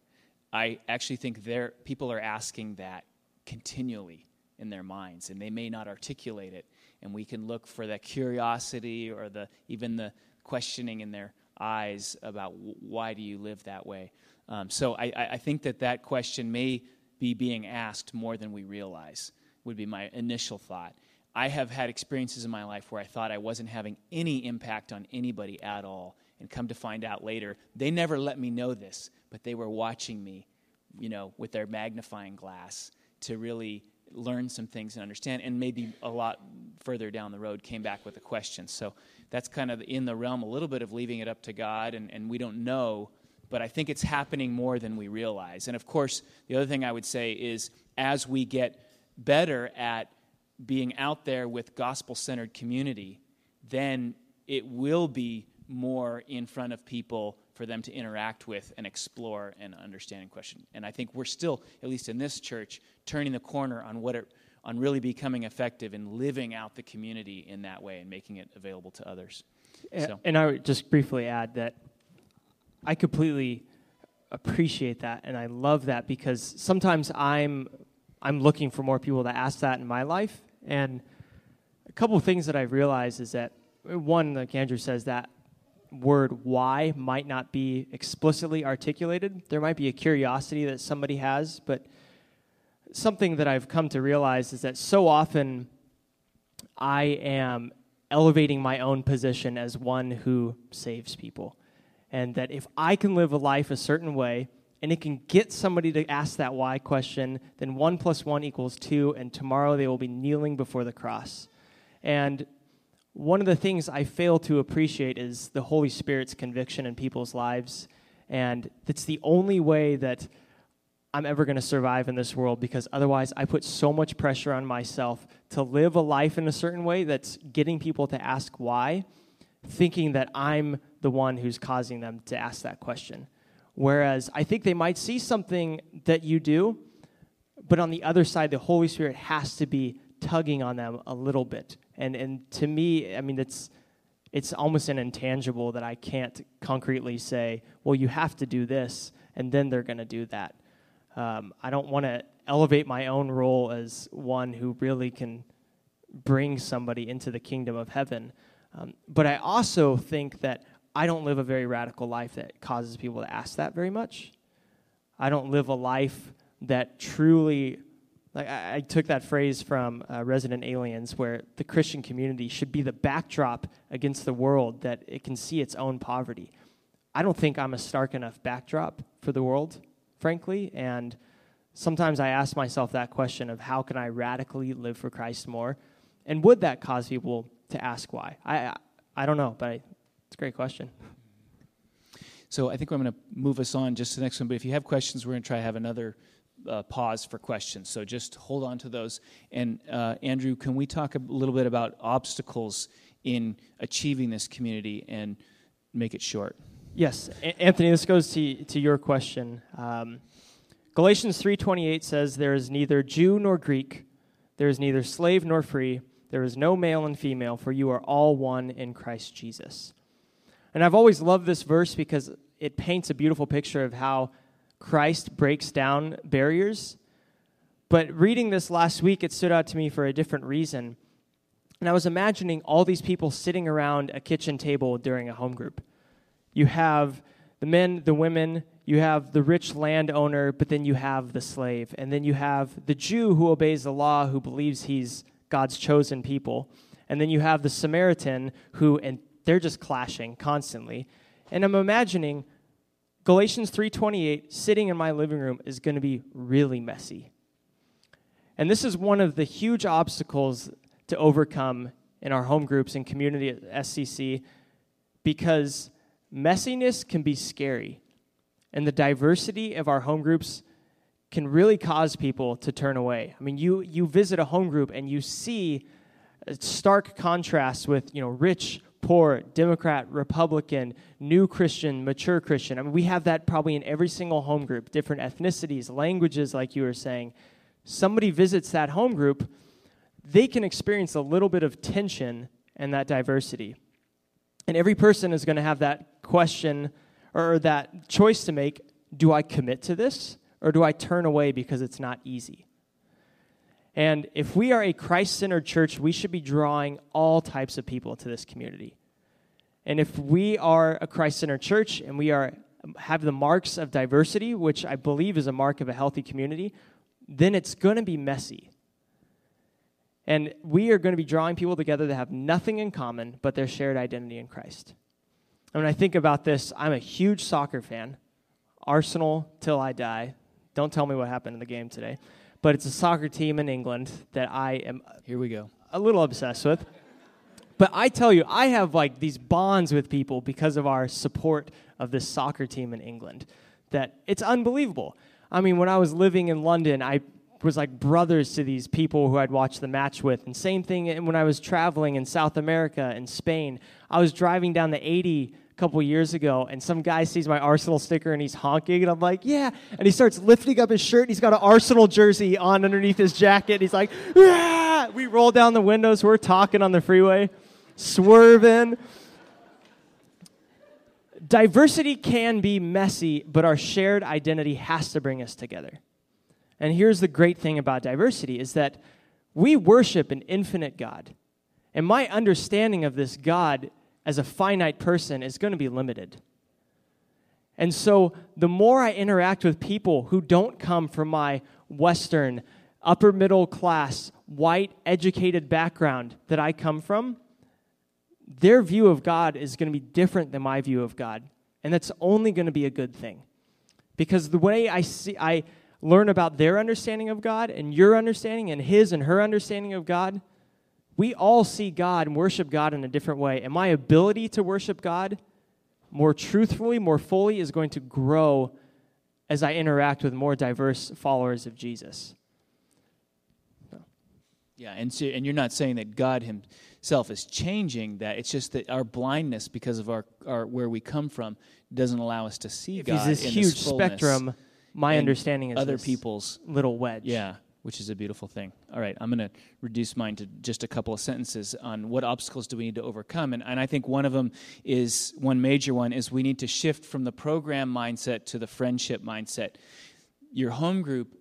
I actually think there people are asking that continually in their minds, and they may not articulate it. And we can look for that curiosity or the even the questioning in their eyes about why do you live that way. Um, so I, I think that that question may be being asked more than we realize. Would be my initial thought. I have had experiences in my life where I thought I wasn't having any impact on anybody at all, and come to find out later, they never let me know this, but they were watching me, you know, with their magnifying glass to really learn some things and understand, and maybe a lot further down the road came back with a question. So that's kind of in the realm a little bit of leaving it up to God, and, and we don't know, but I think it's happening more than we realize. And of course, the other thing I would say is as we get better at being out there with gospel centered community, then it will be more in front of people for them to interact with and explore and understand and question. And I think we're still, at least in this church, turning the corner on what it, on really becoming effective and living out the community in that way and making it available to others. So. And I would just briefly add that I completely appreciate that and I love that because sometimes I'm I'm looking for more people to ask that in my life and a couple of things that I've realized is that one like Andrew says that word why might not be explicitly articulated. There might be a curiosity that somebody has, but something that I've come to realize is that so often I am elevating my own position as one who saves people. And that if I can live a life a certain way and it can get somebody to ask that why question, then one plus one equals two, and tomorrow they will be kneeling before the cross. And one of the things I fail to appreciate is the Holy Spirit's conviction in people's lives. And it's the only way that I'm ever going to survive in this world because otherwise I put so much pressure on myself to live a life in a certain way that's getting people to ask why, thinking that I'm the one who's causing them to ask that question. Whereas I think they might see something that you do, but on the other side, the Holy Spirit has to be tugging on them a little bit. And and to me, I mean, it's it's almost an intangible that I can't concretely say, well, you have to do this, and then they're going to do that. Um, I don't want to elevate my own role as one who really can bring somebody into the kingdom of heaven. Um, but I also think that I don't live a very radical life that causes people to ask that very much. I don't live a life that truly like I, I took that phrase from uh, Resident Aliens, where the Christian community should be the backdrop against the world that it can see its own poverty. I don't think I'm a stark enough backdrop for the world, frankly, and sometimes I ask myself that question of how can I radically live for Christ more, and would that cause people to ask why? I I, I don't know, but I, it's a great question. So I think I'm going to move us on just to the next one. But if you have questions, we're going to try to have another uh, pause for questions. So just hold on to those. And uh, Andrew, can we talk a little bit about obstacles in achieving this community and make it short? Yes, a- Anthony. This goes to to your question. Um, Galatians three twenty eight says, "There is neither Jew nor Greek, there is neither slave nor free, there is no male and female, for you are all one in Christ Jesus." And I've always loved this verse because it paints a beautiful picture of how Christ breaks down barriers. But reading this last week, it stood out to me for a different reason. And I was imagining all these people sitting around a kitchen table during a home group. You have the men, the women, you have the rich landowner, but then you have the slave. And then you have the Jew who obeys the law, who believes he's God's chosen people. And then you have the Samaritan who, they're just clashing constantly. And I'm imagining Galatians 3:28 sitting in my living room is going to be really messy. And this is one of the huge obstacles to overcome in our home groups and community at SCC because messiness can be scary. And the diversity of our home groups can really cause people to turn away. I mean, you you visit a home group and you see stark contrast with, you know, rich, poor, Democrat, Republican, new Christian, mature Christian. I mean, we have that probably in every single home group, different ethnicities, languages, like you were saying. Somebody visits that home group, they can experience a little bit of tension and that diversity. And every person is going to have that question or that choice to make do I commit to this or do I turn away because it's not easy? And if we are a Christ centered church, we should be drawing all types of people to this community. And if we are a Christ centered church and we are have the marks of diversity, which I believe is a mark of a healthy community, then it's going to be messy. And we are going to be drawing people together that have nothing in common but their shared identity in Christ. And when I think about this, I'm a huge soccer fan. Arsenal till I die. Don't tell me what happened in the game today but it's a soccer team in England that I am here we go a little obsessed with. But I tell you, I have like these bonds with people because of our support of this soccer team in England. That it's unbelievable. I mean, when I was living in London, I was like brothers to these people who I'd watch the match with. And same thing when I was traveling in South America and Spain. I was driving down the 80 couple years ago, and some guy sees my Arsenal sticker and he's honking, and I'm like, yeah. And he starts lifting up his shirt, and he's got an Arsenal jersey on underneath his jacket. He's like, yeah. We roll down the windows, we're talking on the freeway, swerving. Diversity can be messy, but our shared identity has to bring us together. And here's the great thing about diversity is that we worship an infinite God. And my understanding of this God as a finite person is going to be limited. And so, the more I interact with people who don't come from my Western, upper middle class, white, educated background that I come from, their view of God is going to be different than my view of God. And that's only going to be a good thing. Because the way I see, I learn about their understanding of God and your understanding and his and her understanding of God we all see God and worship God in a different way. And my ability to worship God more truthfully, more fully, is going to grow as I interact with more diverse followers of Jesus. Yeah, and so, and you're not saying that God Himself is changing that. It's just that our blindness, because of our, our where we come from, doesn't allow us to see if God. This huge this spectrum. My understanding is other people's little wedge. Yeah, which is a beautiful thing. All right, I'm going to reduce mine to just a couple of sentences on what obstacles do we need to overcome. And, and I think one of them is one major one is we need to shift from the program mindset to the friendship mindset. Your home group,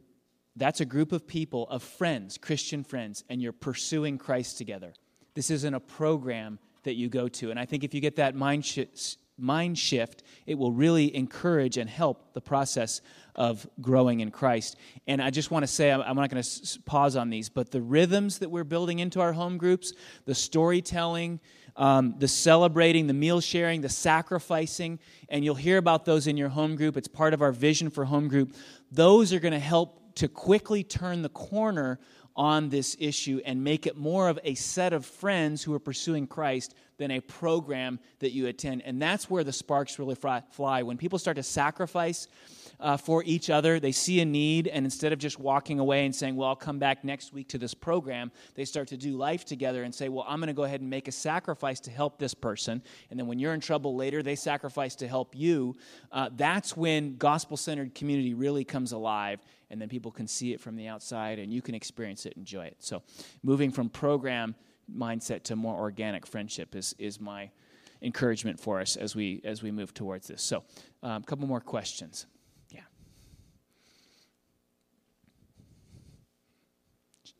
that's a group of people, of friends, Christian friends, and you're pursuing Christ together. This isn't a program that you go to. And I think if you get that mind shift, mind shift, it will really encourage and help the process of growing in Christ. And I just want to say, I'm not going to pause on these, but the rhythms that we're building into our home groups, the storytelling, um, the celebrating, the meal sharing, the sacrificing, and you'll hear about those in your home group. It's part of our vision for home group. Those are going to help to quickly turn the corner on this issue and make it more of a set of friends who are pursuing Christ than a program that you attend. And that's where the sparks really fly. When people start to sacrifice uh, for each other, they see a need, and instead of just walking away and saying, Well, I'll come back next week to this program, they start to do life together and say, Well, I'm going to go ahead and make a sacrifice to help this person. And then when you're in trouble later, they sacrifice to help you. Uh, that's when gospel centered community really comes alive and then people can see it from the outside and you can experience it enjoy it so moving from program mindset to more organic friendship is, is my encouragement for us as we as we move towards this so a um, couple more questions yeah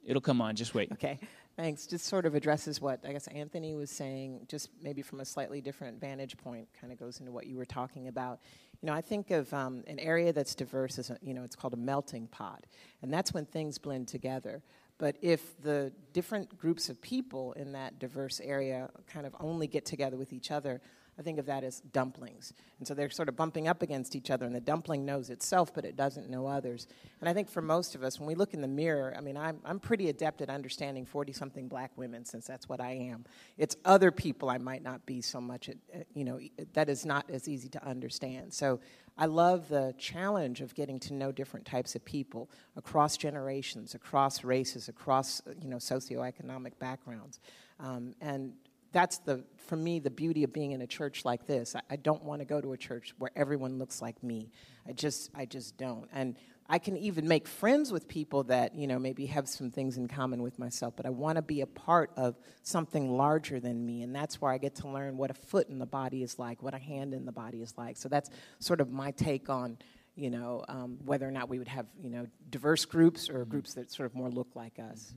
it'll come on just wait okay Thanks. Just sort of addresses what I guess Anthony was saying, just maybe from a slightly different vantage point, kind of goes into what you were talking about. You know, I think of um, an area that's diverse as, a, you know, it's called a melting pot, and that's when things blend together. But if the different groups of people in that diverse area kind of only get together with each other, I think of that as dumplings. And so they're sort of bumping up against each other, and the dumpling knows itself, but it doesn't know others. And I think for most of us, when we look in the mirror, I mean, I'm, I'm pretty adept at understanding 40 something black women, since that's what I am. It's other people I might not be so much, at, you know, that is not as easy to understand. So I love the challenge of getting to know different types of people across generations, across races, across, you know, socioeconomic backgrounds. Um, and that's the for me the beauty of being in a church like this. I, I don't want to go to a church where everyone looks like me. I just I just don't. And I can even make friends with people that, you know, maybe have some things in common with myself, but I want to be a part of something larger than me. And that's where I get to learn what a foot in the body is like, what a hand in the body is like. So that's sort of my take on, you know, um, whether or not we would have, you know, diverse groups or groups that sort of more look like us.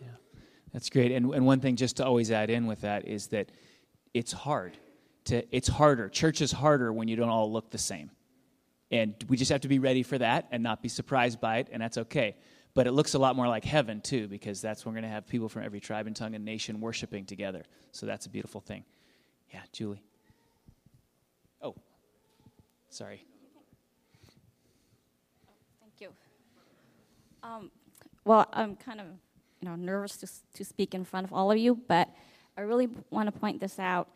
Yeah, that's great. And, and one thing just to always add in with that is that it's hard. To, it's harder. Church is harder when you don't all look the same. And we just have to be ready for that and not be surprised by it, and that's okay. But it looks a lot more like heaven, too, because that's when we're going to have people from every tribe and tongue and nation worshiping together. So that's a beautiful thing. Yeah, Julie. Oh, sorry. Thank you. Um, well, I'm kind of you know nervous to, to speak in front of all of you, but I really want to point this out.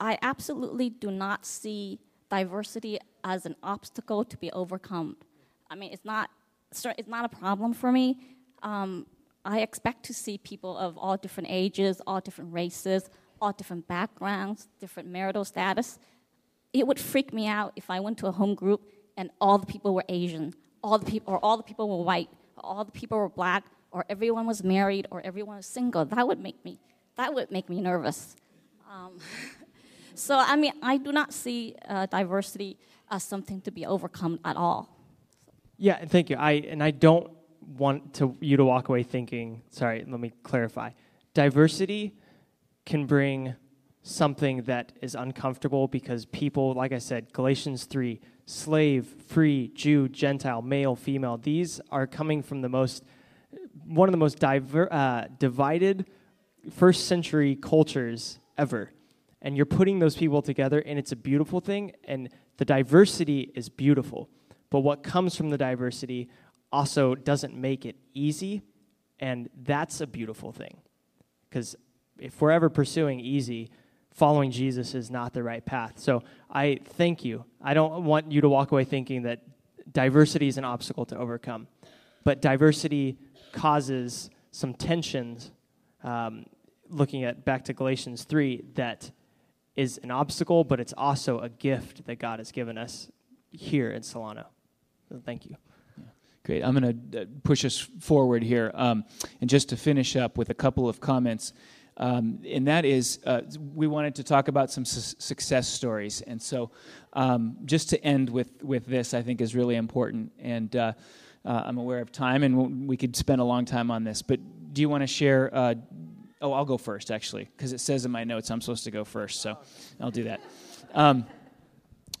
I absolutely do not see diversity as an obstacle to be overcome. I mean, it's not, it's not a problem for me. Um, I expect to see people of all different ages, all different races, all different backgrounds, different marital status. It would freak me out if I went to a home group and all the people were Asian, all the people, or all the people were white, all the people were black, or everyone was married, or everyone was single. That would make me, that would make me nervous. Um, so I mean, I do not see uh, diversity as something to be overcome at all. Yeah, thank you. I and I don't want to you to walk away thinking. Sorry, let me clarify. Diversity can bring something that is uncomfortable because people, like I said, Galatians three, slave, free, Jew, Gentile, male, female. These are coming from the most one of the most diver, uh, divided first century cultures ever. And you're putting those people together and it's a beautiful thing and the diversity is beautiful. But what comes from the diversity also doesn't make it easy and that's a beautiful thing. Because if we're ever pursuing easy following jesus is not the right path. So i thank you. I don't want you to walk away thinking that diversity is an obstacle to overcome but diversity causes some tensions um, looking at back to galatians 3 that is an obstacle, but it's also a gift that God has given us here in Solano. So thank you. Great. I'm going to uh, push us forward here. Um, and just to finish up with a couple of comments, um, and that is uh, we wanted to talk about some su- success stories. And so um, just to end with, with this, I think is really important. And uh, uh, I'm aware of time, and we could spend a long time on this. But do you want to share uh, Oh, I'll go first, actually, because it says in my notes I'm supposed to go first, so I'll do that. Um,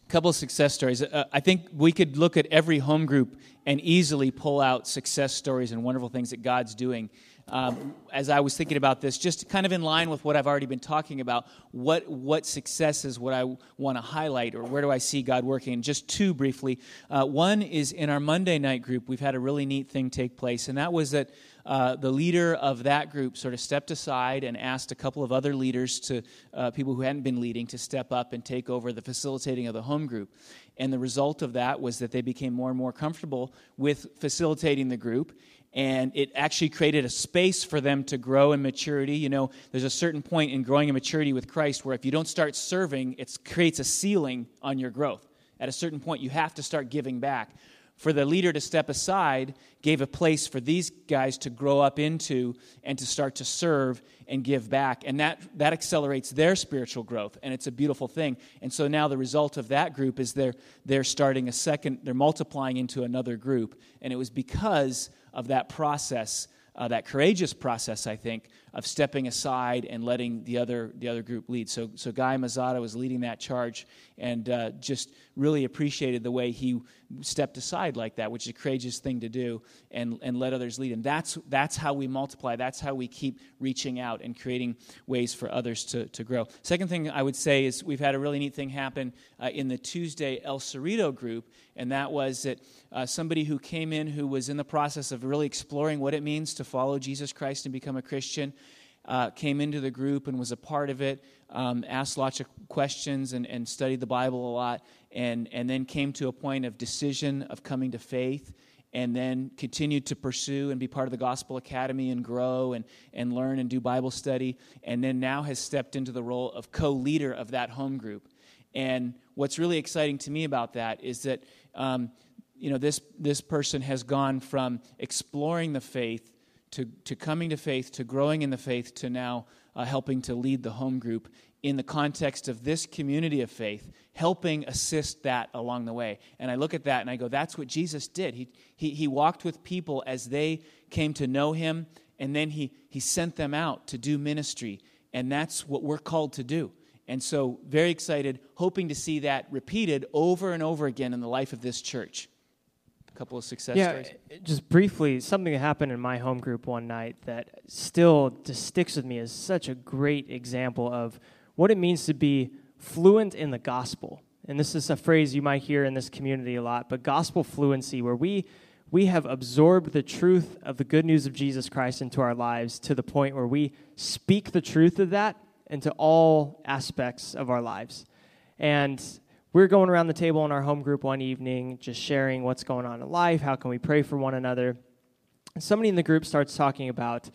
couple of success stories. Uh, I think we could look at every home group and easily pull out success stories and wonderful things that God's doing. Um, as I was thinking about this, just kind of in line with what I've already been talking about, what what success is what I want to highlight, or where do I see God working? Just two briefly. Uh, one is in our Monday night group. We've had a really neat thing take place, and that was that uh, the leader of that group sort of stepped aside and asked a couple of other leaders to uh, people who hadn't been leading to step up and take over the facilitating of the home group and the result of that was that they became more and more comfortable with facilitating the group and it actually created a space for them to grow in maturity. You know there's a certain point in growing in maturity with christ where if you don't start serving it creates a ceiling on your growth. At a certain point you have to start giving back. For the leader to step aside gave a place for these guys to grow up into and to start to serve and give back. And that that accelerates their spiritual growth and it's a beautiful thing. And so now the result of that group is they're they're starting a second they're multiplying into another group. And it was because of that process uh, that courageous process, I think, of stepping aside and letting the other the other group lead. So, so Guy Mazzata was leading that charge, and uh, just really appreciated the way he stepped aside like that, which is a courageous thing to do, and and let others lead. And that's that's how we multiply. That's how we keep reaching out and creating ways for others to to grow. Second thing I would say is we've had a really neat thing happen uh, in the Tuesday El Cerrito group, and that was that uh, somebody who came in who was in the process of really exploring what it means to follow Jesus Christ and become a Christian. Uh, came into the group and was a part of it, um, asked lots of questions and, and studied the Bible a lot, and, and then came to a point of decision of coming to faith and then continued to pursue and be part of the Gospel Academy and grow and, and learn and do Bible study, and then now has stepped into the role of co leader of that home group. And what's really exciting to me about that is that um, you know, this, this person has gone from exploring the faith to, to coming to faith to growing in the faith to now uh, helping to lead the home group in the context of this community of faith, helping assist that along the way. And I look at that and I go, that's what Jesus did. He, he, he walked with people as they came to know him, and then he, he sent them out to do ministry. And that's what we're called to do. And so, very excited, hoping to see that repeated over and over again in the life of this church. A couple of success yeah, stories. Uh, just briefly, something that happened in my home group one night that still just sticks with me as such a great example of what it means to be fluent in the gospel. And this is a phrase you might hear in this community a lot, but gospel fluency, where we we have absorbed the truth of the good news of Jesus Christ into our lives to the point where we speak the truth of that into all aspects of our lives. And we're going around the table in our home group one evening, just sharing what's going on in life, how can we pray for one another. And somebody in the group starts talking about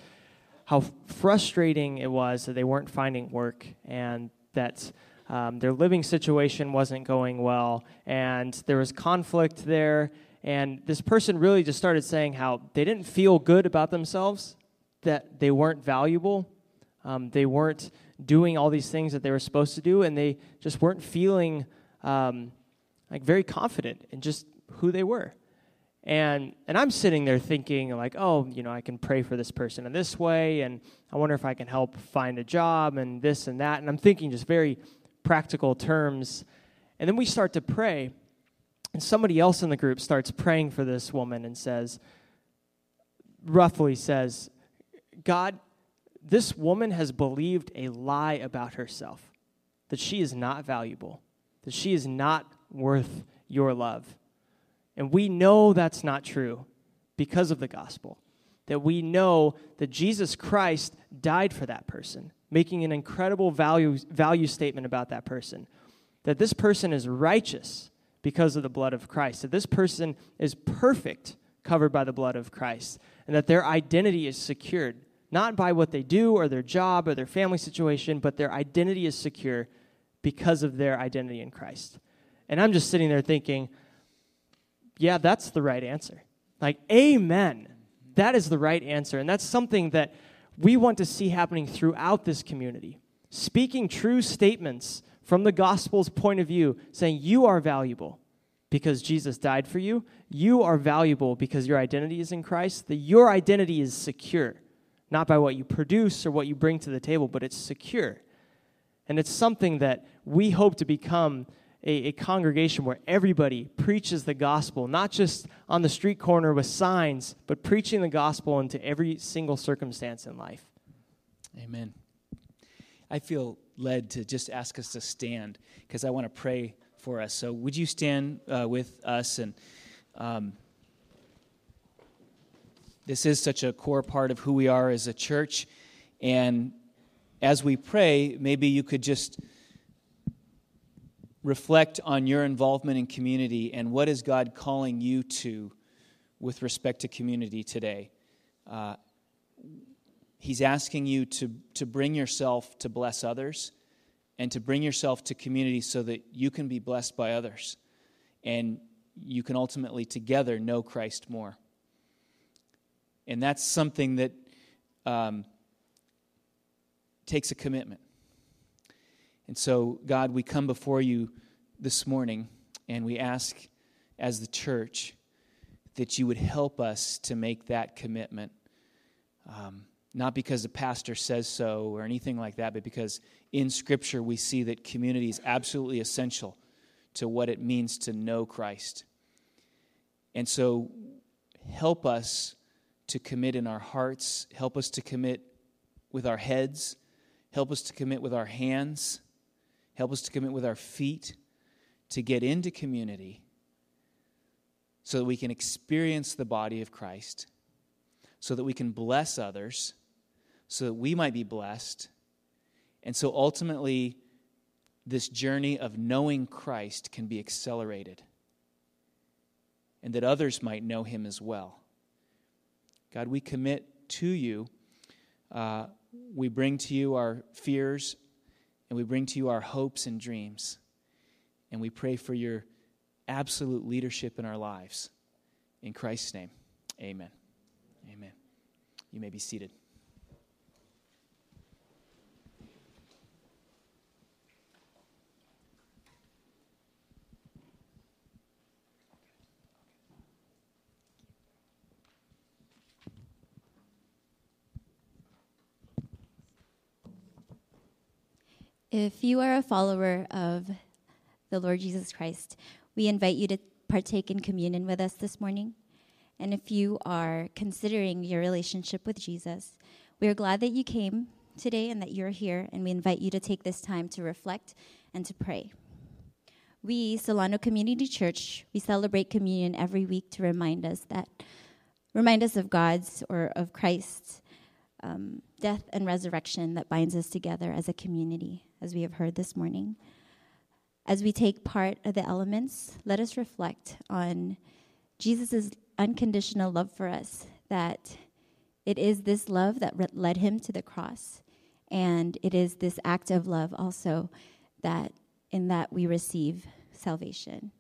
how frustrating it was that they weren't finding work and that um, their living situation wasn't going well and there was conflict there. And this person really just started saying how they didn't feel good about themselves, that they weren't valuable, um, they weren't doing all these things that they were supposed to do, and they just weren't feeling um, like very confident in just who they were. And and I'm sitting there thinking like, oh, you know, I can pray for this person in this way, and I wonder if I can help find a job and this and that. And I'm thinking just very practical terms. And then we start to pray, and somebody else in the group starts praying for this woman and says, roughly says, God, this woman has believed a lie about herself, that she is not valuable, that she is not worth your love. And we know that's not true because of the gospel. That we know that Jesus Christ died for that person, making an incredible value, value statement about that person. That this person is righteous because of the blood of Christ. That this person is perfect covered by the blood of Christ. And that their identity is secured, not by what they do or their job or their family situation, but their identity is secure because of their identity in Christ. And I'm just sitting there thinking, yeah, that's the right answer. Like, amen. That is the right answer. And that's something that we want to see happening throughout this community. Speaking true statements from the gospel's point of view, saying you are valuable because Jesus died for you. You are valuable because your identity is in Christ. That your identity is secure, not by what you produce or what you bring to the table, but it's secure. And it's something that we hope to become a, a, congregation where everybody preaches the gospel, not just on the street corner with signs, but preaching the gospel into every single circumstance in life. Amen. I feel led to just ask us to stand because I want to pray for us. So, would you stand uh, with us? And um, this is such a core part of who we are as a church. And as we pray, maybe you could just reflect on your involvement in community and what is God calling you to with respect to community today. Uh, he's asking you to, to bring yourself to bless others and to bring yourself to community so that you can be blessed by others and you can ultimately together know Christ more. And that's something that um, takes a commitment. And so, God, we come before you this morning and we ask as the church that you would help us to make that commitment. Um, not because the pastor says so or anything like that, but because in Scripture we see that community is absolutely essential to what it means to know Christ. And so, help us to commit in our hearts, help us to commit with our heads, help us to commit with our hands Help us to commit with our feet to get into community so that we can experience the body of Christ, so that we can bless others, so that we might be blessed. And so ultimately, this journey of knowing Christ can be accelerated. and that others might know him as well. God, we commit to you. Uh, we bring to you our fears, and we bring to you our hopes and dreams. And we pray for your absolute leadership in our lives. In Christ's name, amen. Amen. You may be seated. If you are a follower of the Lord Jesus Christ, we invite you to partake in communion with us this morning. And if you are considering your relationship with Jesus, we are glad that you came today and that you're here, and we invite you to take this time to reflect and to pray. We, Solano Community Church, we celebrate communion every week to remind us that, remind us of God's or of Christ's um, death and resurrection that binds us together as a community as we have heard this morning. As we take part of the elements, let us reflect on Jesus' unconditional love for us, that it is this love that led him to the cross, and it is this act of love also that in that we receive salvation.